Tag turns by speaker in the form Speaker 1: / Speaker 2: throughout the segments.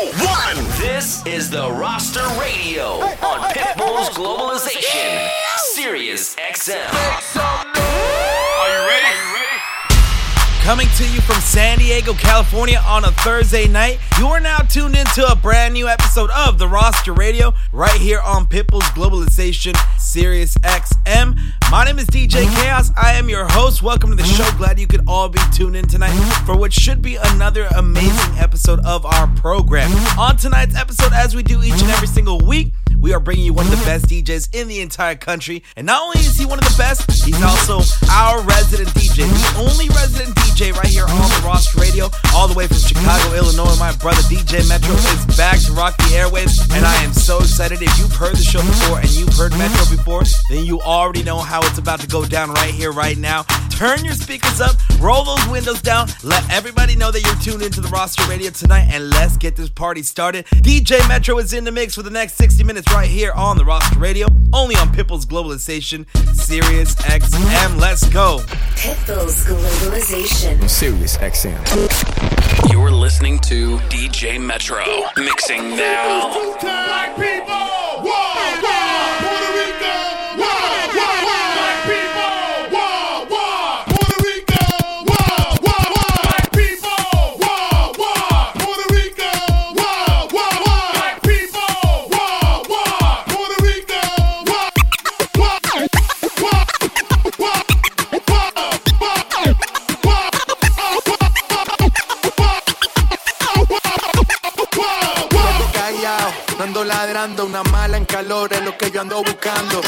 Speaker 1: one. This is the Roster Radio on Pitbull's Globalization, Sirius XM.
Speaker 2: Are you ready?
Speaker 3: Coming to you from San Diego, California on a Thursday night. You are now tuned into a brand new episode of the Roster Radio right here on Pitbull's Globalization Sirius XM. My name is DJ Chaos. I am your host. Welcome to the show. Glad you could all be tuned in tonight for what should be another amazing episode of our program. On tonight's episode, as we do each and every single week, we are bringing you one of the best DJs in the entire country. And not only is he one of the best, he's also our resident DJ, the only resident DJ right here on the Roster Radio, all the way from Chicago, Illinois. My brother DJ Metro is back to rock the airwaves, and I am so excited. If you've heard the show before and you've heard Metro before, then you already know how it's about to go down right here, right now. Turn your speakers up, roll those windows down, let everybody know that you're tuned into the Roster Radio tonight, and let's get this party started. DJ Metro is in the mix for the next 60 minutes right here on the Roster Radio, only on Pitbull's Globalization, Sirius XM. Let's go.
Speaker 4: Pitbull's Globalization.
Speaker 5: Sirius XM.
Speaker 1: You're listening to DJ Metro, mixing now.
Speaker 2: Black people, whoa, whoa, Puerto Rico, whoa,
Speaker 6: ladrando, una mala en calor es lo que yo ando buscando.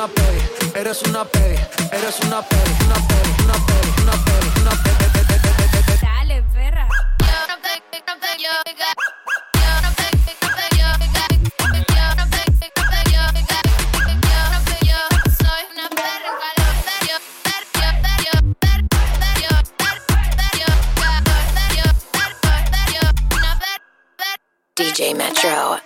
Speaker 7: Una
Speaker 6: pey, eres una pey, eres una pey, una pey, una pey, una pey, una pey.
Speaker 7: Dale, perra. Yo no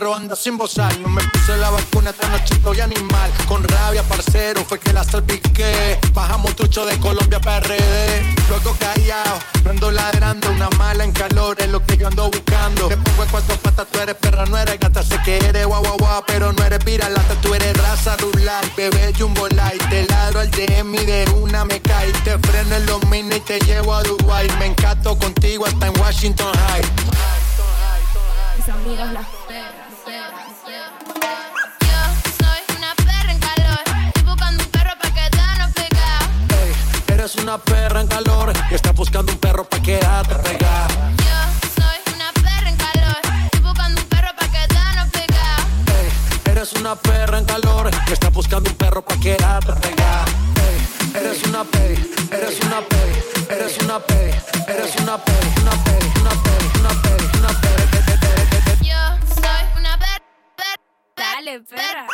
Speaker 6: Perro anda sin. No me puse la vacuna esta noche estoy animal. Con rabia, parcero, fue que la salpiqué. Bajamos trucho de Colombia PRD. Luego callado, no ando ladrando. Una mala en calor es lo que yo ando buscando. Te pongo en cuatro patas, tú eres perra, no eres gata. Sé que eres guau guau guau, pero no eres viralata. Tú eres raza rular, bebé jumbo light. Te ladro al DM de una me cae. Te freno en los mini y te llevo a Dubai. Me encanto contigo hasta en Washington High.
Speaker 7: Una perra en calor
Speaker 6: que está buscando un perro pa' quedarte regada.
Speaker 7: Yo soy una perra en calor, estoy buscando un perro pa' quedarnos pegados.
Speaker 6: Ey, eres una perra en calor que está buscando un perro pa' quedarte regada. Ey, eres una pey, eres una pey, eres una pey, eres una pey, una pey, una pey, una pey, una pey.
Speaker 7: Yo soy una perra, perra, dale perra.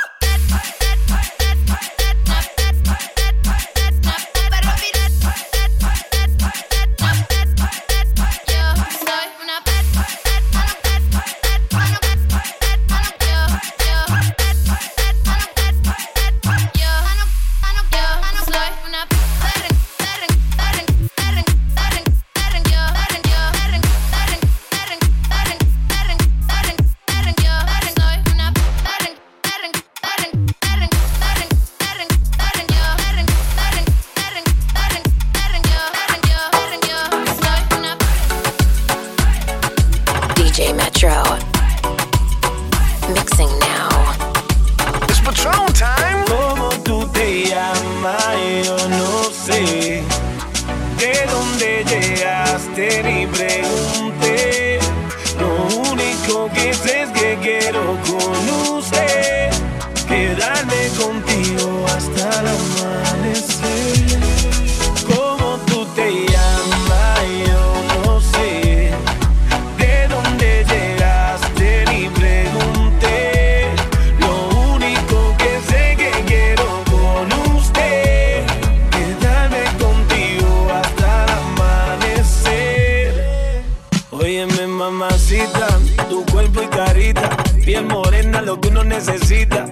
Speaker 5: lo que uno necesita.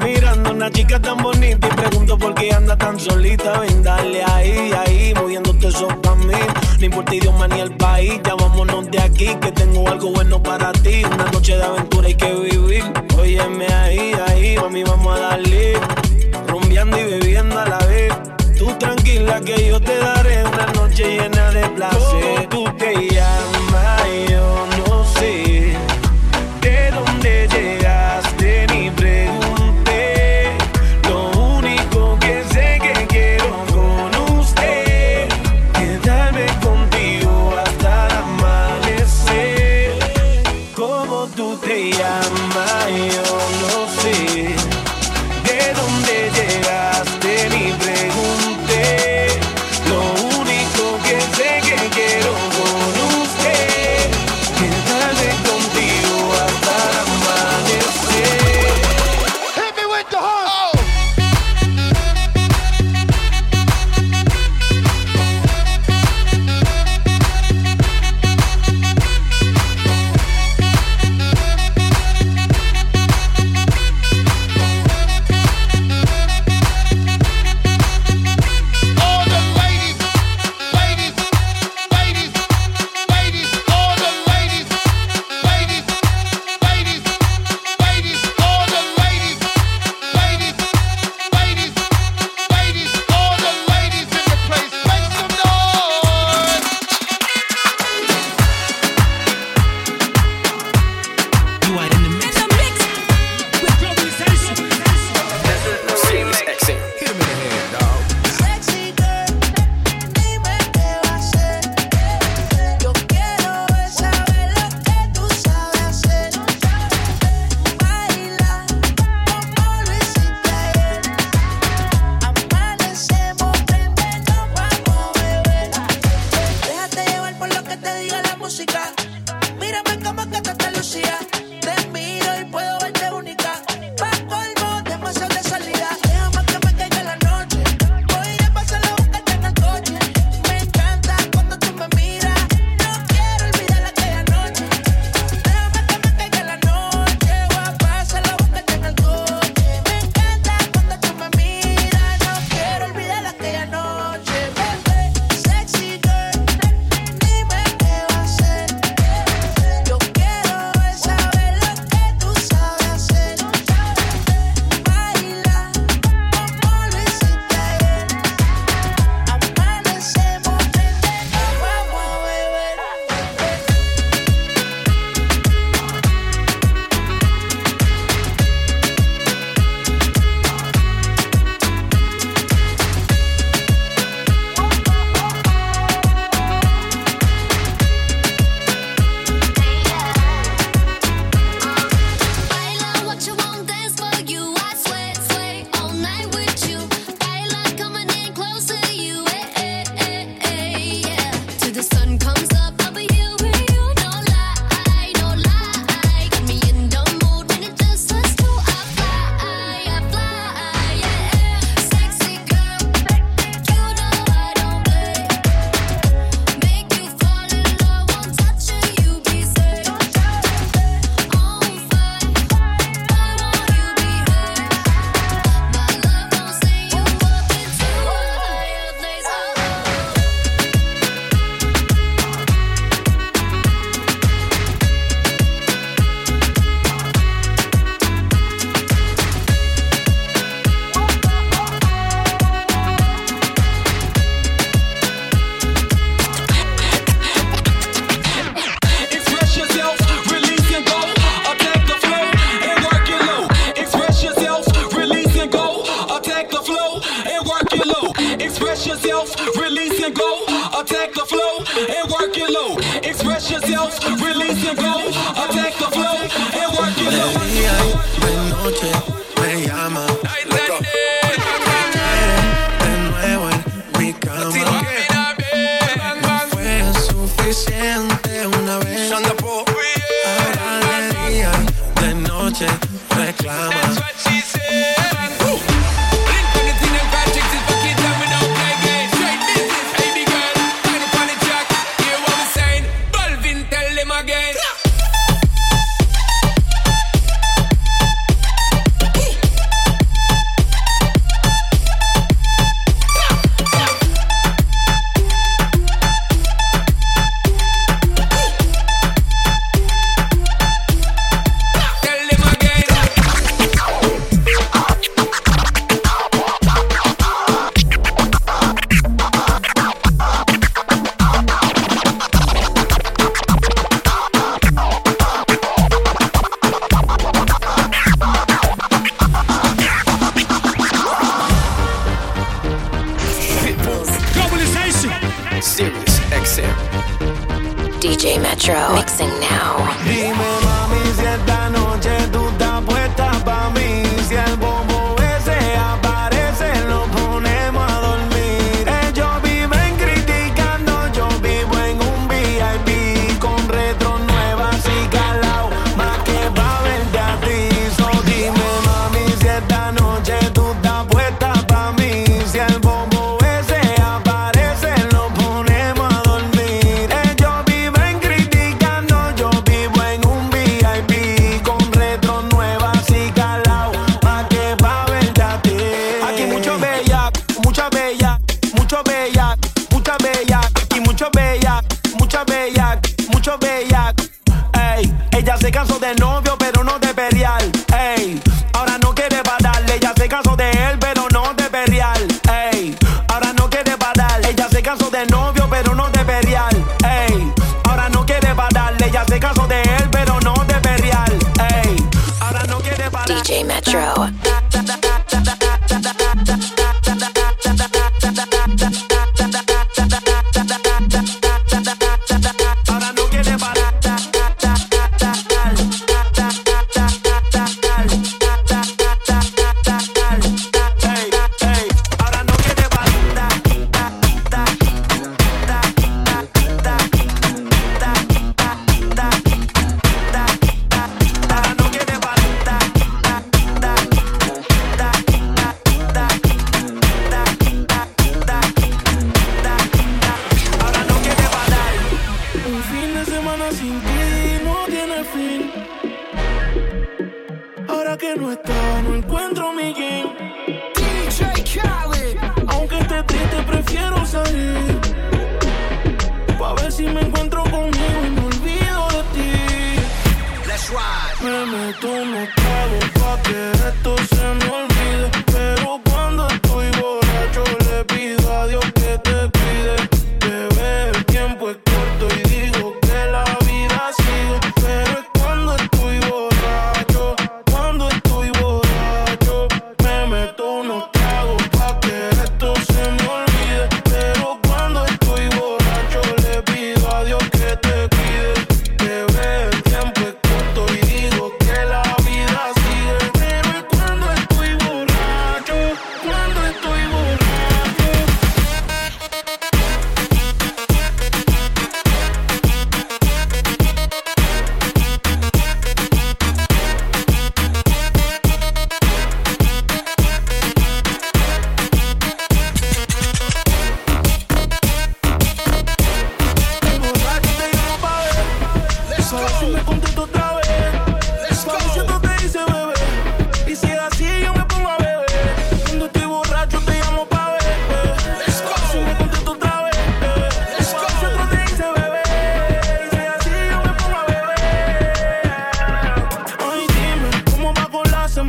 Speaker 5: Mirando una chica tan bonita y pregunto por qué anda tan solita. Ven, dale ahí, ahí, moviéndote eso para mí. No importa idioma ni el país, ya vámonos de aquí, que tengo algo bueno para ti. Una noche de aventura hay que vivir. Óyeme ahí, ahí, mami, vamos a darle. Rumbeando y bebiendo a la vez. Tú tranquila que yo te daré una noche llena de placer.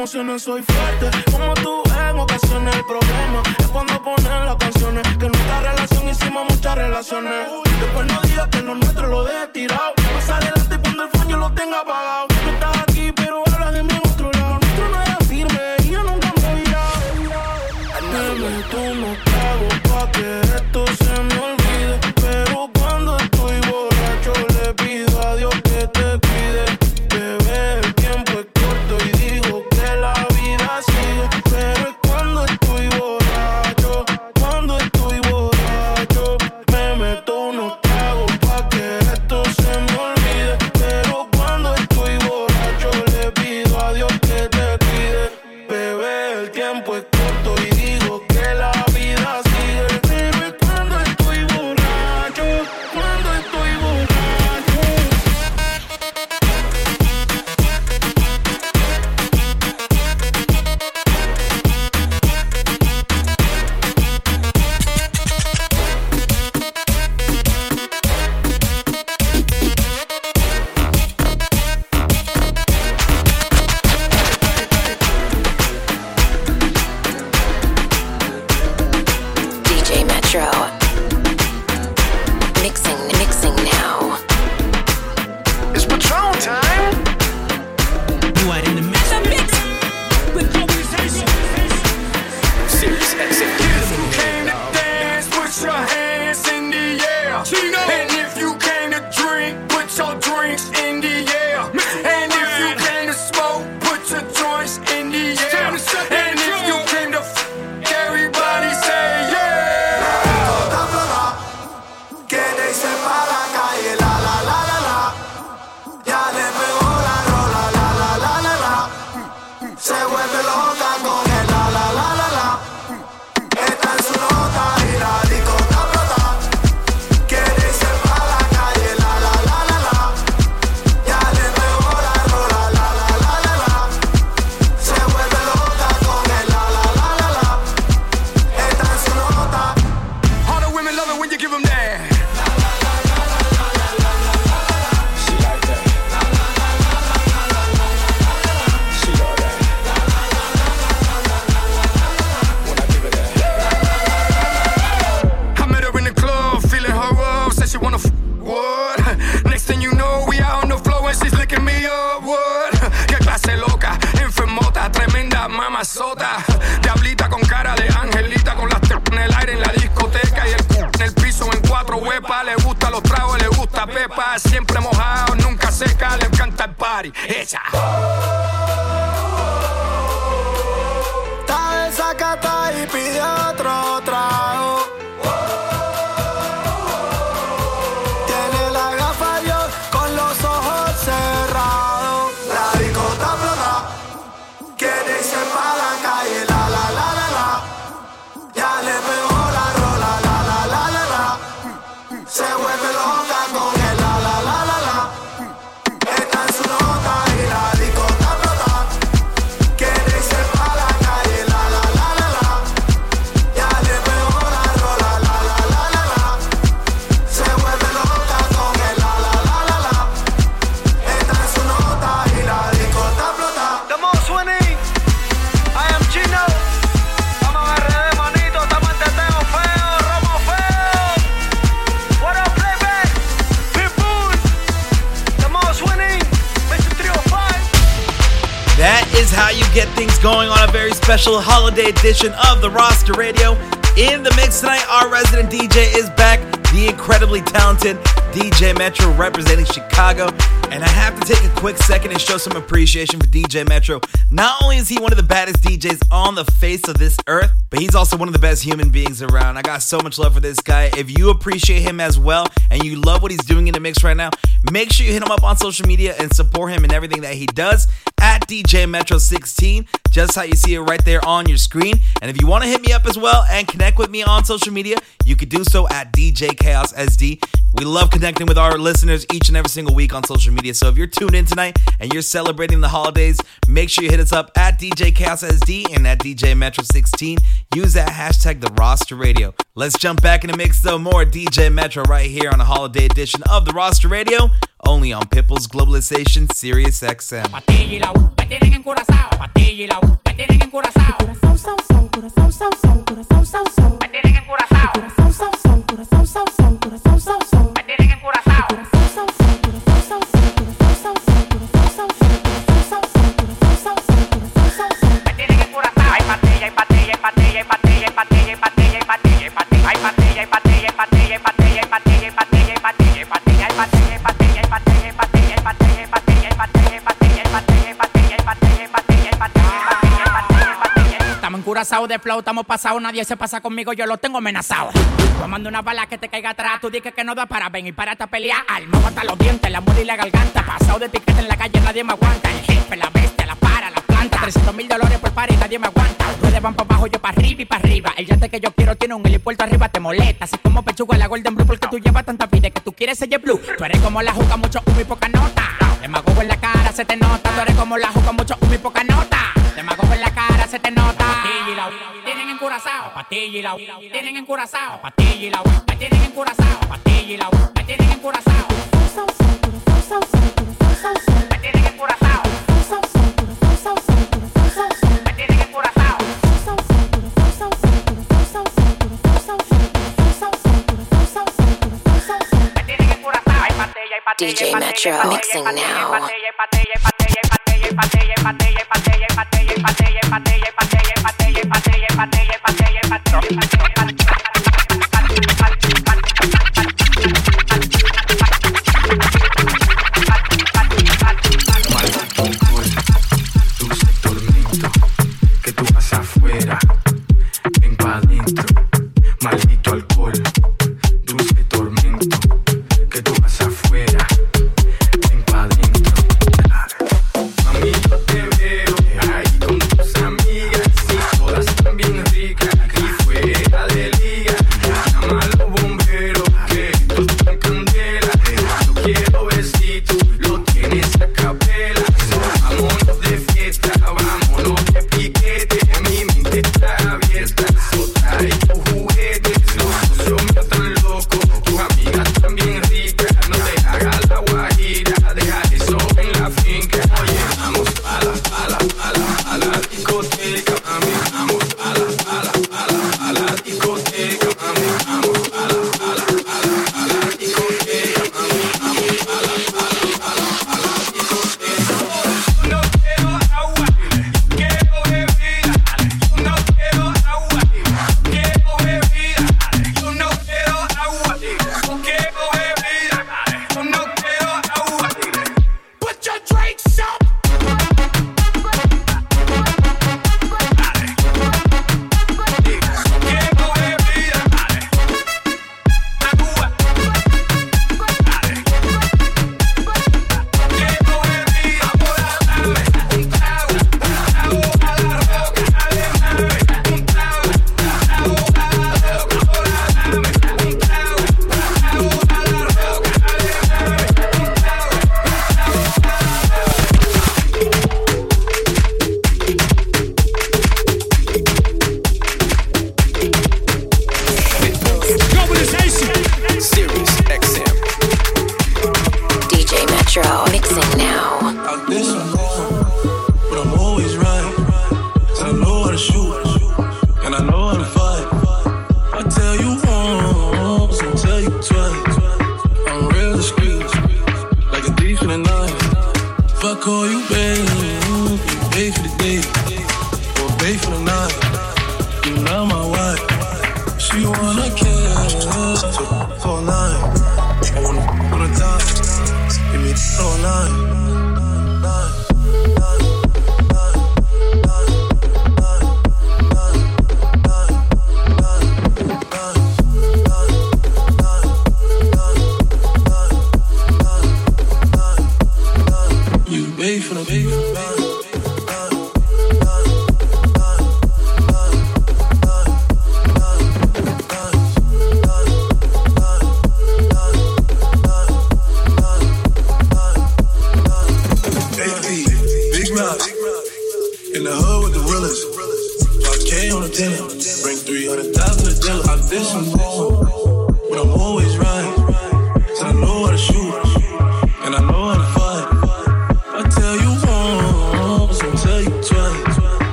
Speaker 4: emociones soy fuerte. Como tú en ocasiones, el problema es cuando ponen las canciones. Que en nuestra relación hicimos muchas relaciones. Después no digas que lo nuestro lo dejes tirado. Más adelante cuando el foño lo tenga apagado.
Speaker 3: Special holiday edition of the Roster Radio. In the mix tonight, our resident DJ is back, the incredibly talented DJ Metro representing Chicago. And I have to take a quick second and show some appreciation for DJ Metro. Not only is he one of the baddest DJs on the face of this earth, but he's also one of the best human beings around. I got so much love for this guy. If you appreciate him as well and you love what he's doing in the mix right now, make sure you hit him up on social media and support him in everything that he does at DJ Metro 16, just how you see it right there on your screen. And if you want to hit me up as well and connect with me on social media, you can do so at DJ Chaos SD. We love connecting with our listeners each and every single week on social media. So if you're tuned in tonight and you're celebrating the holidays, make sure you hit us up at DJ Chaos SD and at DJ Metro 16. Use that hashtag the roster radio. Let's jump back in the mix though. More DJ Metro right here on a holiday edition of the roster radio, only on Pitbull's Globalization Sirius XM.
Speaker 8: Encurazados de flow, estamos pasados, nadie se pasa conmigo, yo lo tengo amenazado. Tomando una bala que te caiga atrás, tú dices que no da para ven y para a pelear. Alma hasta los dientes, la muela y la garganta. Pasado de piquete en la calle, nadie me aguanta. El jefe, la bestia, la para, la planta. 300 mil dólares por par nadie me aguanta. Ustedes van para abajo, yo para arriba y para arriba. El yate que yo quiero tiene un helipuerto arriba, te molesta. Así como pechuga la Golden Blue, porque tú llevas tanta vida que tú quieres ser blue. Tú eres como la juca, mucho humo y poca nota. Demagogo en la cara, se te nota. Tú eres como la juca, mucho humo y poca nota. se nota. La tienen encurazao. La tienen la tienen la tienen. La tienen. La tienen.
Speaker 4: DJ Metro mixing now.
Speaker 2: Thank you.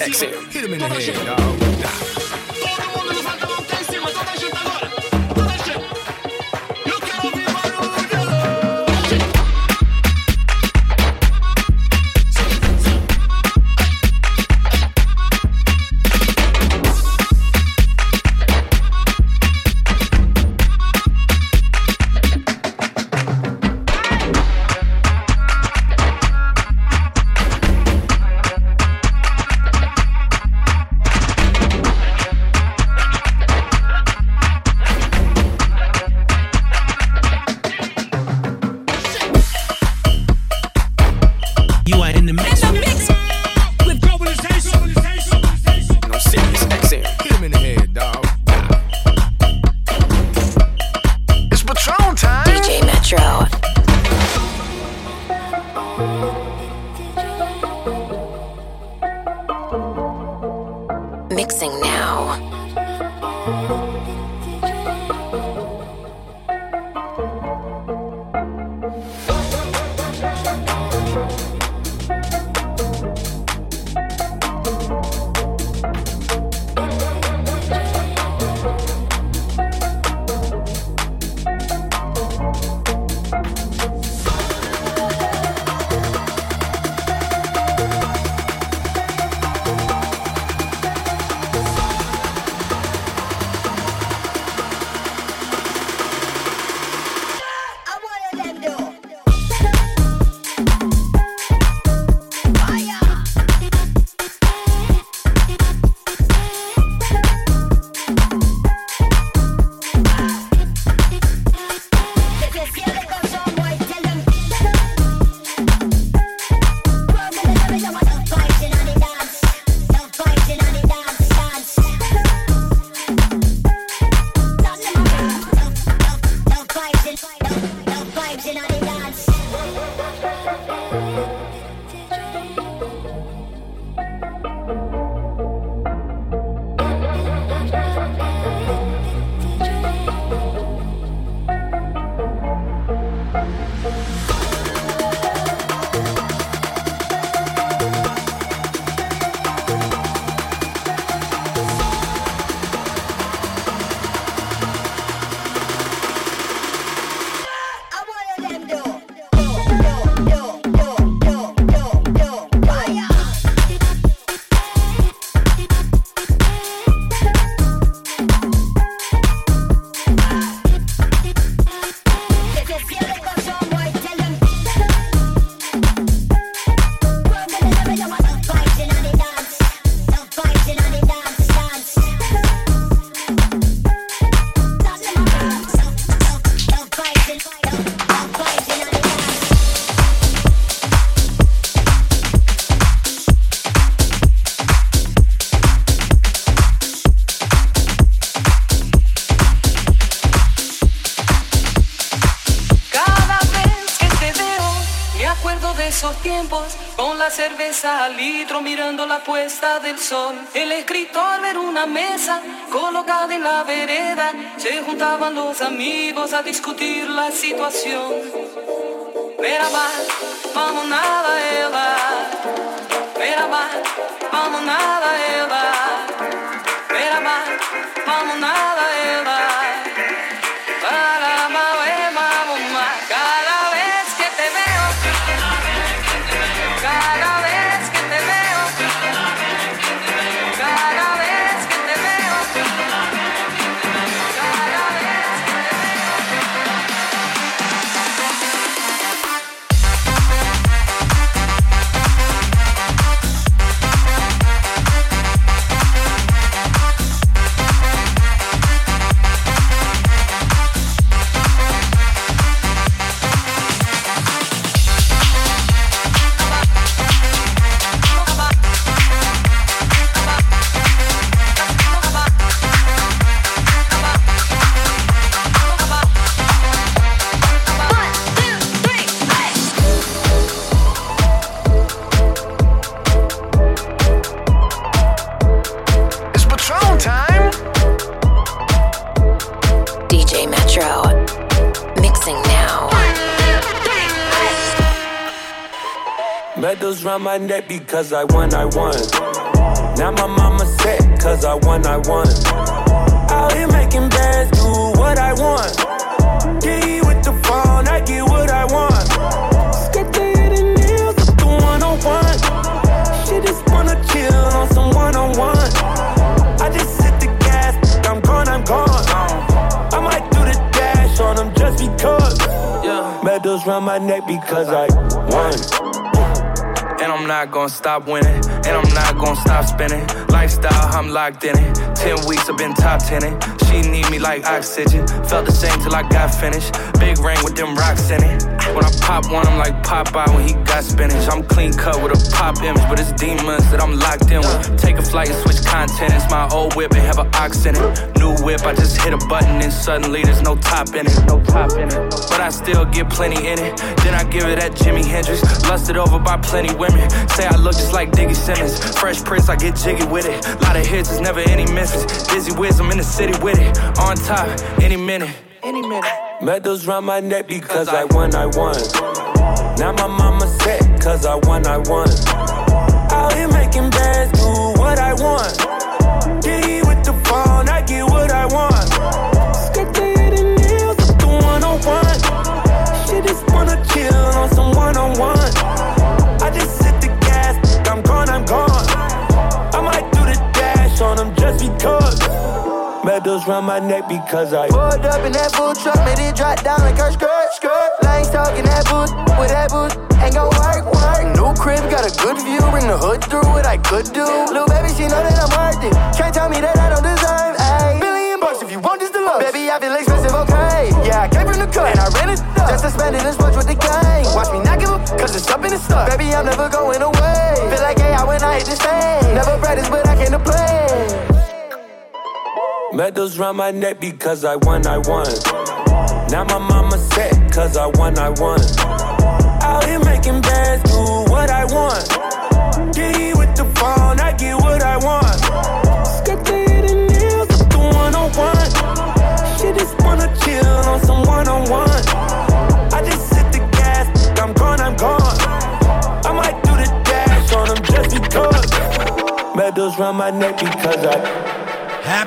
Speaker 9: XM. Hit him in the head, dog.
Speaker 10: al litro mirando la puesta del sol. El escritor ver una mesa colocada en la vereda. Se juntaban los amigos a discutir la situación. Mira va, vamos nada, Eva.
Speaker 5: Mira va, vamos nada. Because I won, I won. Now my mama set cause I won, I won. Out here making bands, do what I want. G with the phone, I get what I want. Skip the hidden nails with the one on one. She just wanna chill on some one on one. I just hit the gas, I'm gone, I'm gone. I might do the dash on them just because. Yeah. Medals round my neck because I won.
Speaker 11: And I'm not gonna stop winning. And I'm not gonna stop spinning. Lifestyle, I'm locked in it. Ten weeks, I've been top tenning. She need me like oxygen. Felt the same till I got finished. Big ring with them rocks in it. When I pop one, I'm like Popeye when he got spinach. I'm clean cut with a pop image, but it's demons that I'm locked in with. Take a flight and switch content. It's my old whip, it have an ox in it. New whip, I just hit a button and suddenly there's no top in it. No top in it. But I still get plenty in it. Then I give it at Jimi Hendrix. Lusted over by plenty women. Say I look just like Diggy Simmons. Fresh Prince, I get jiggy with it. Lot of hits, there's never any misses. Dizzy Wiz, I'm in the city with it. On top, any minute. Any minute.
Speaker 5: Medals round my neck because I won, I won. Now my mama set cause I won, I won. Out here making bands, do what I want. Medals round my neck because I
Speaker 12: Pulled up in that food truck, made it drop down like her skirt, skirt. Lanes talking that boost, with that boost, ain't gon' work, work. New crib, got a good view, bring the hood through what I could do. Little baby, she know that I'm worth it. Can't tell me that I don't deserve, ayy. Billion bucks if you want this deluxe. Baby, I feel expensive, okay. Yeah, I came from the cut, and I ran it up. Just to spend it and splurge with the gang. Watch me not give up, cause it's up in the stuff. Baby, I'm never going away. Feel like AI when I hit the stage. Never practice, but I came to play.
Speaker 5: Medals round my neck because I won, I won. Now my mama set cause I won, I won. Out here making bands, do what I want. G with the phone, I get what I want. The hidden nails with the one on one. She just wanna chill on some one on one. I just hit the gas, I'm gone, I'm gone. I might do the dash on them just because. Medals round my neck because I.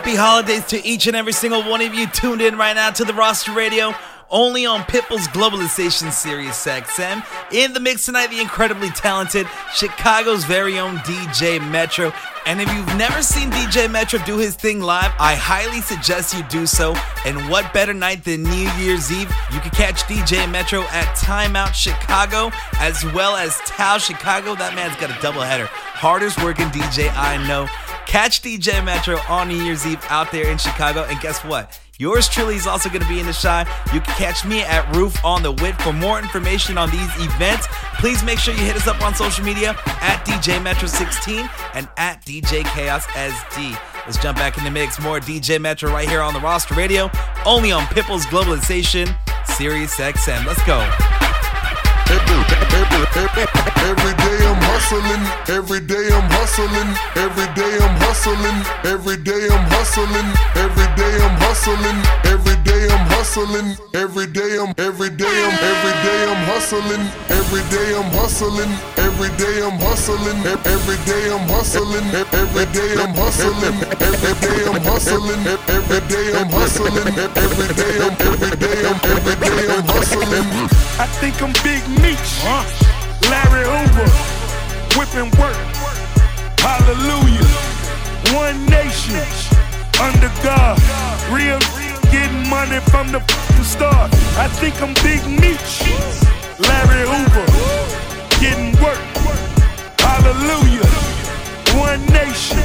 Speaker 3: Happy holidays to each and every single one of you tuned in right now to the roster radio. Only on Pitbull's Globalization Sirius XM. In the mix tonight, the incredibly talented Chicago's very own DJ Metro. And if you've never seen DJ Metro do his thing live, I highly suggest you do so. And what better night than New Year's Eve? You can catch DJ Metro at Timeout Chicago as well as Tao Chicago. That man's got a double header. Hardest working DJ I know. Catch DJ Metro on New Year's Eve out there in Chicago. And guess what? Yours truly is also going to be in the shine. You can catch me at Roof on the Wit. For more information on these events, please make sure you hit us up on social media at DJ Metro 16 and at DJ Chaos SD. Let's jump back in the mix. More DJ Metro right here on the roster radio, only on Pitbull's Globalization, Sirius XM. Let's go.
Speaker 2: Every day I'm hustling, every day I'm hustling, every day I'm hustling, every day I'm hustling, every day I'm hustling, every day I'm hustling, every day I'm every day I'm every day I'm hustling, every day I'm hustling, every day I'm hustling, every day I'm hustling, every day I'm hustling, every day I'm hustling, every day I'm hustling, every day I'm every day I'm every day I'm hustling.
Speaker 13: I think I'm Big Meech, Larry Hoover, whipping work. Hallelujah. One nation, under God. Real getting money from the fucking start. I think I'm Big Meech, Larry Hoover, getting work. Hallelujah. One nation,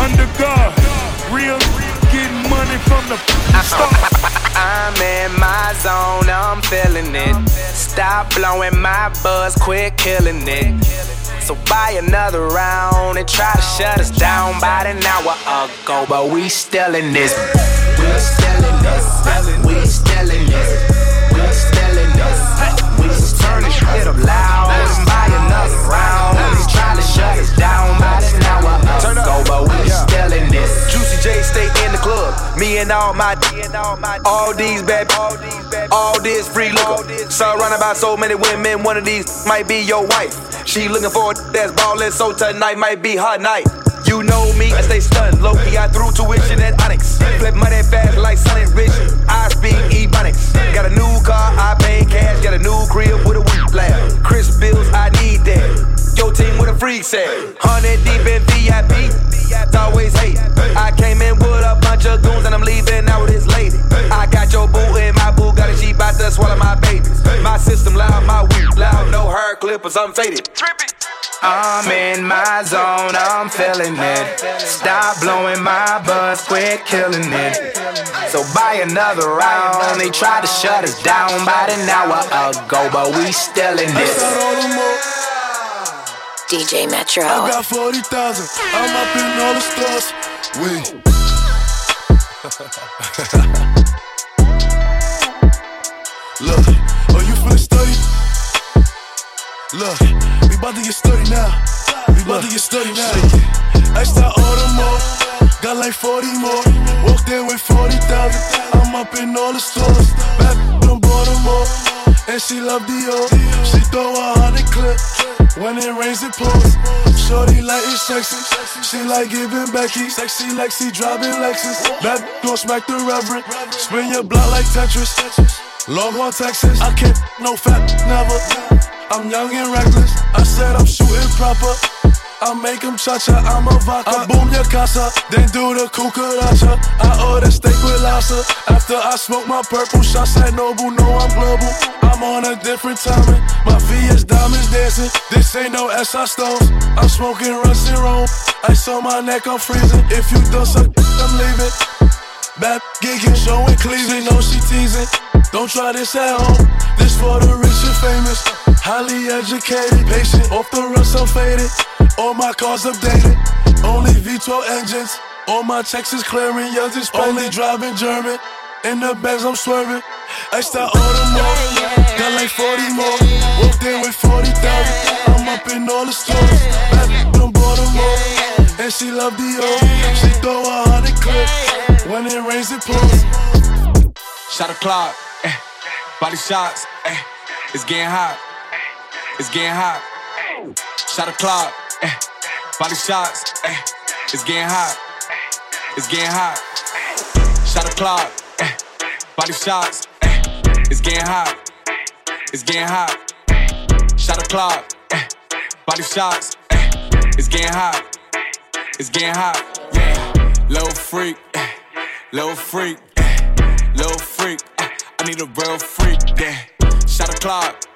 Speaker 13: under God. Real getting money from the fucking start.
Speaker 14: I'm in my zone, I'm feeling it. Stop blowing my buzz, quit killing it. So buy another round and try to shut us down about an hour ago, but we still in this. We still in this. We still in this. We still in this. We just turn this shit up loud and buy another round. They try to shut us down about an hour ago, but we still in this.
Speaker 15: Juicy J stay in the club. Me and all my and all these bad all this free liquor. Surrounded by so many women, one of these might be your wife. She looking for a that's ballin', so tonight might be her night. You know me, I stay stunned. Low key, I threw tuition at Onyx. Flip money fast like Sonic Rich. I speak Ebonics. Got a new car, I pay cash. Got a new crib with a week lab. Chris bills, I need that. Your team with a freak set. 100 deep in VIP. It's always hate. I came in with My system loud, my weed loud, no hair clippers, I'm faded.
Speaker 14: I'm in my zone, I'm feeling it. Stop blowing my buzz, quit killing it. So buy another round. They tried to shut us down about an hour ago, but we still in this.
Speaker 4: DJ Metro.
Speaker 2: I got 40,000. I'm up in all the stores. We. Look, Look, we about to get sturdy now. We about to get sturdy now. I start all order more. Got like 40 more. Walked in with 40,000. I'm up in all the stores. Back from Baltimore. And she love Dior. She throw a hundred clip. When it rains, it pours. Shorty like it sexy. She like giving Becky. Sexy Lexi, driving Lexus. That gon' smack the reverend. Spin your block like Tetris. Longhorn, Texas. I can't no fat, never. I'm young and reckless. I said I'm shooting proper. I make him cha-cha, I'm a vodka. I boom your casa, then do the cucaracha. I order steak with lobster. After I smoke my purple shots at Noble, know I'm global. I'm on a different timing. My V is diamonds dancing. This ain't no SI stones. I'm smoking Russ and Rome. Ice on my neck, I'm freezing. If you don't suck, I'm leaving. Bad gigging, showing cleavage, know she teasing. Don't try this at home. This for the rich and famous. Highly educated, patient, off the run, so faded. All my cars updated, only V12 engines. All my checks is clearing, yours is only driving German. In the bags I'm swerving, extra order more. Got like 40 more. Walked in with 40,000. I'm up in all the stores. Back from Baltimore, and she love Dior. She throw a hundred clips. When it rains, it pours.
Speaker 11: Shot a clock, eh. body shots, eh. it's getting hot, it's getting hot. Shot a clock, eh. body shots, eh. it's getting hot, it's getting hot. Shot a clock, eh. body shots, eh. it's getting hot, it's getting hot. Shot a clock, eh. body shots, eh. it's getting hot, it's getting hot. Yeah, little freak, eh. little freak. Little freak, uh, I need a real freak, yeah. Shot a clock, eh.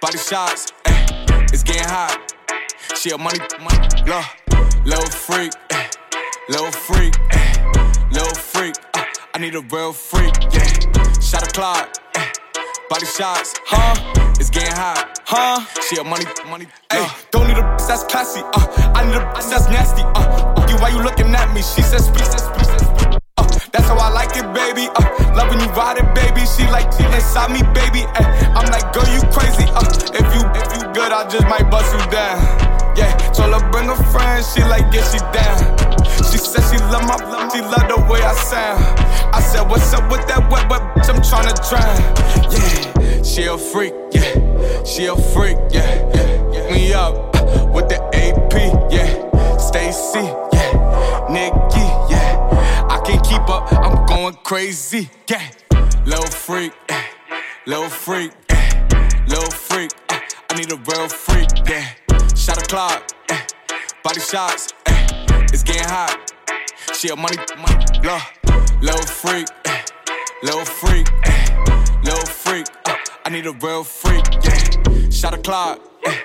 Speaker 11: Body shots, eh. it's getting hot. She a money, money, low. Little freak, eh. little freak, eh. little freak, uh, I need a real freak, yeah. Shot a clock, eh. body shots, huh? It's getting hot, huh? She a money, money,
Speaker 16: Hey, don't need a that's classy. Uh, I need a that's nasty. Uh, you, why you looking at me? She says, speak, says, speak, says, that's how I like it, baby. Uh, love when you ride it, baby. She like she inside me, baby. Ay, I'm like, girl, you crazy. Uh, if you if you good, I just might bust you down. Yeah, told her bring a friend. She like, yeah, she down. She said she love my, she love the way I sound. I said, what's up with that wet, but bitch, I'm tryna drown. Yeah, she a freak. Yeah, she a freak. Yeah, yeah. me up uh, with the AP. Yeah, Stacy. Yeah, Nikki. Yeah, can't keep up. I'm going crazy. Yeah, little freak. Yeah, little freak. Yeah, little freak. Uh, I need a real freak. Yeah, shot a clock. Yeah, body shots. Yeah, it's getting hot. She a money, money, low, little freak, eh, little freak, eh, little freak. Uh, I need a real freak, yeah. Shot a clock, eh,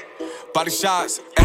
Speaker 16: body shots, eh,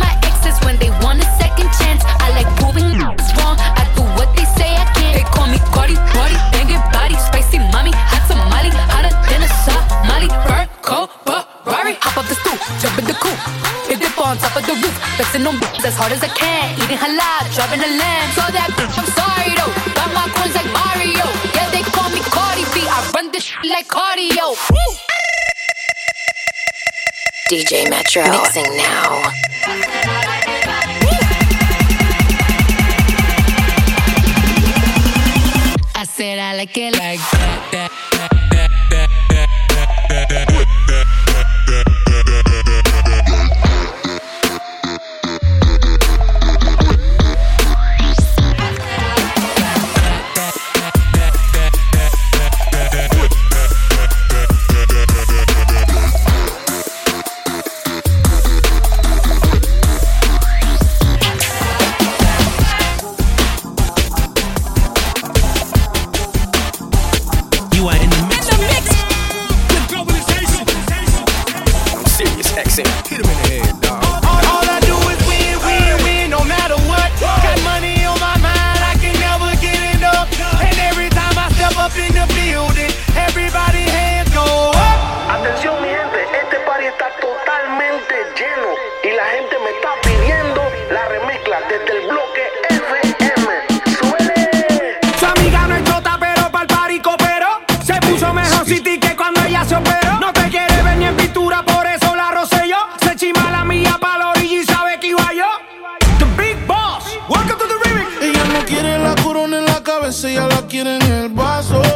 Speaker 5: my
Speaker 17: exes when they want a second chance. I like proving wrong. I do what they say I can. They call me Cardi, Cardi, banging body, spicy mommy, hot tamale, hotter than a shot. Molly, bird, cold, Ferrari. Hop up the stool, jump in the coupe, hit dip on top of the roof, flexing on bitches as hard as I can, eating halal, driving a lamb. saw that bitch, I'm sorry though. Got my coins like Mario. Yeah, they call me Cardi B. I run this sh- like cardio. Woo!
Speaker 4: DJ Metro. Mixing now.
Speaker 17: I said I like it.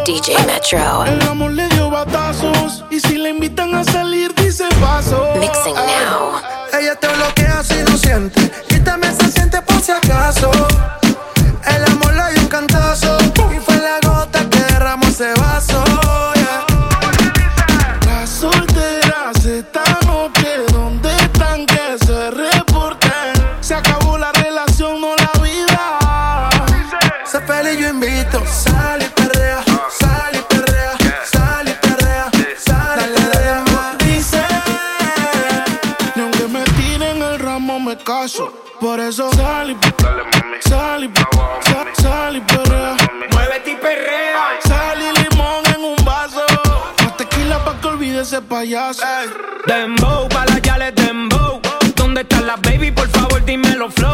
Speaker 4: DJ Metro.
Speaker 2: El amor le dio a.
Speaker 4: Mixing now.
Speaker 5: Dembow, para allá les dembow. ¿Dónde están las baby? Por favor, dímelo, flow.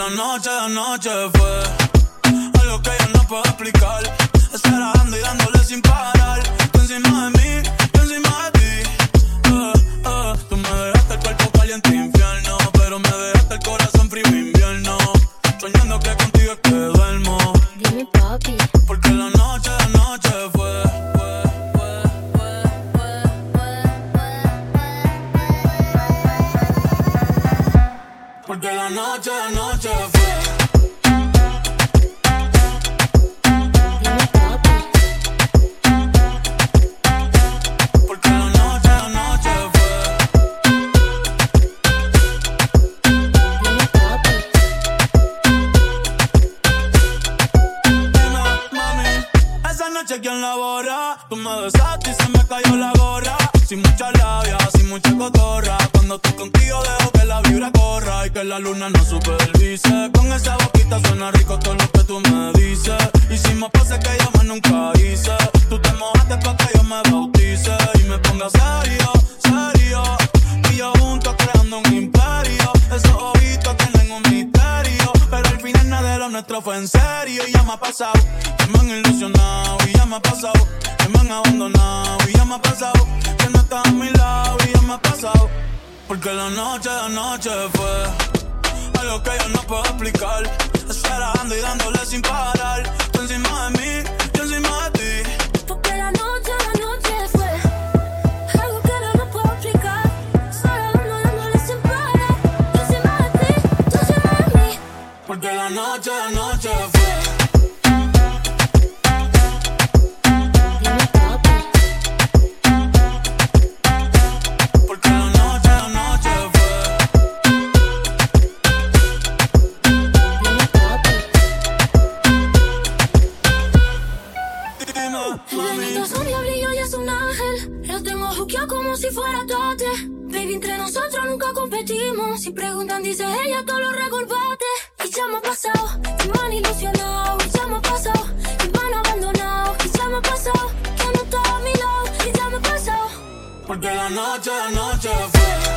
Speaker 18: la
Speaker 19: noche, la noche fue algo que yo no puedo explicar.
Speaker 18: Estar y dándole sin parar. Tú encima luna no supervise. Con esa boquita suena rico todo lo que tú me dices. Hicimos poses que yo más nunca hice. Tú te mojaste pa' que yo me bautice y me ponga serio, serio. Y yo juntos creando un imperio. Esos ojitos tienen un misterio. Pero al final nada de lo nuestro fue en serio. Y ya me ha pasado, me han ilusionado. Y ya me ha pasado, me han abandonado. Y ya me ha pasado, que no estás a mi lado. Y ya me ha pasado, porque la noche, la noche fue algo que yo no puedo explicar. Esperando y dándole sin parar. Tú encima de mí, yo encima de ti.
Speaker 19: Porque la noche, la noche fue algo que yo no puedo explicar. Dando y dándole sin parar. Yo encima de ti, tú encima de mí.
Speaker 18: Porque la noche, la noche fue.
Speaker 19: Es un ángel. Lo tengo juqueado como si fuera tote. Baby, entre nosotros nunca competimos. Si preguntan, dice ella, todos los recorbates. Y ya me ha pasado, que me han ilusionado. Y ya me ha pasado, que me han abandonado. Y ya me ha pasado, que no está a mi lado. Y ya me ha pasado.
Speaker 18: Porque la noche, la noche fue.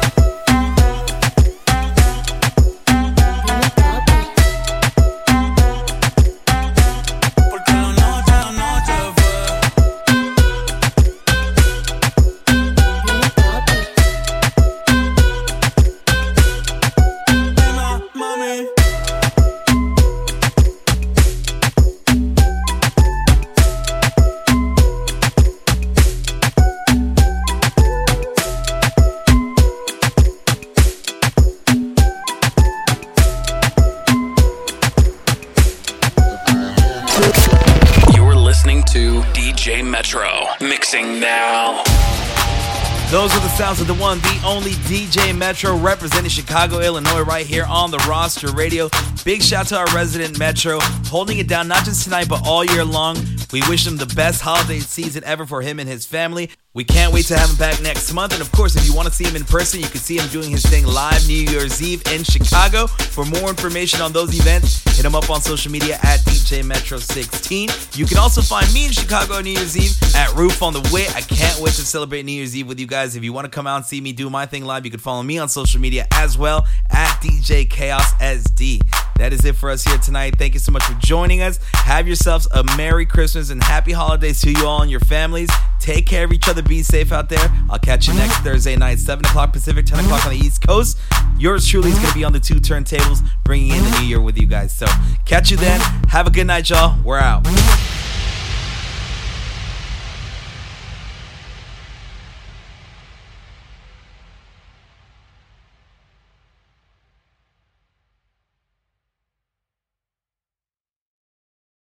Speaker 20: Metro
Speaker 3: representing Chicago, Illinois, right here on the roster radio. Big shout to our resident Metro, holding it down not just tonight, but all year long. We wish him the best holiday season ever for him and his family. We can't wait to have him back next month. And of course, if you want to see him in person, you can see him doing his thing live New Year's Eve in Chicago. For more information on those events, hit him up on social media at DJ Metro 16. You can also find me in Chicago New Year's Eve at Roof on the Wit. I can't wait to celebrate New Year's Eve with you guys. If you want to come out and see me do my thing live, you can follow me on social media as well at DJ Chaos SD. That is it for us here tonight. Thank you so much for joining us. Have yourselves a Merry Christmas and Happy Holidays to you all and your families. Take care of each other. Be safe out there. I'll catch you next Thursday night, 7 o'clock Pacific, 10 o'clock on the East Coast. Yours truly is going to be on the two turntables, bringing in the new year with you guys. So catch you then. Have a good night, y'all. We're out.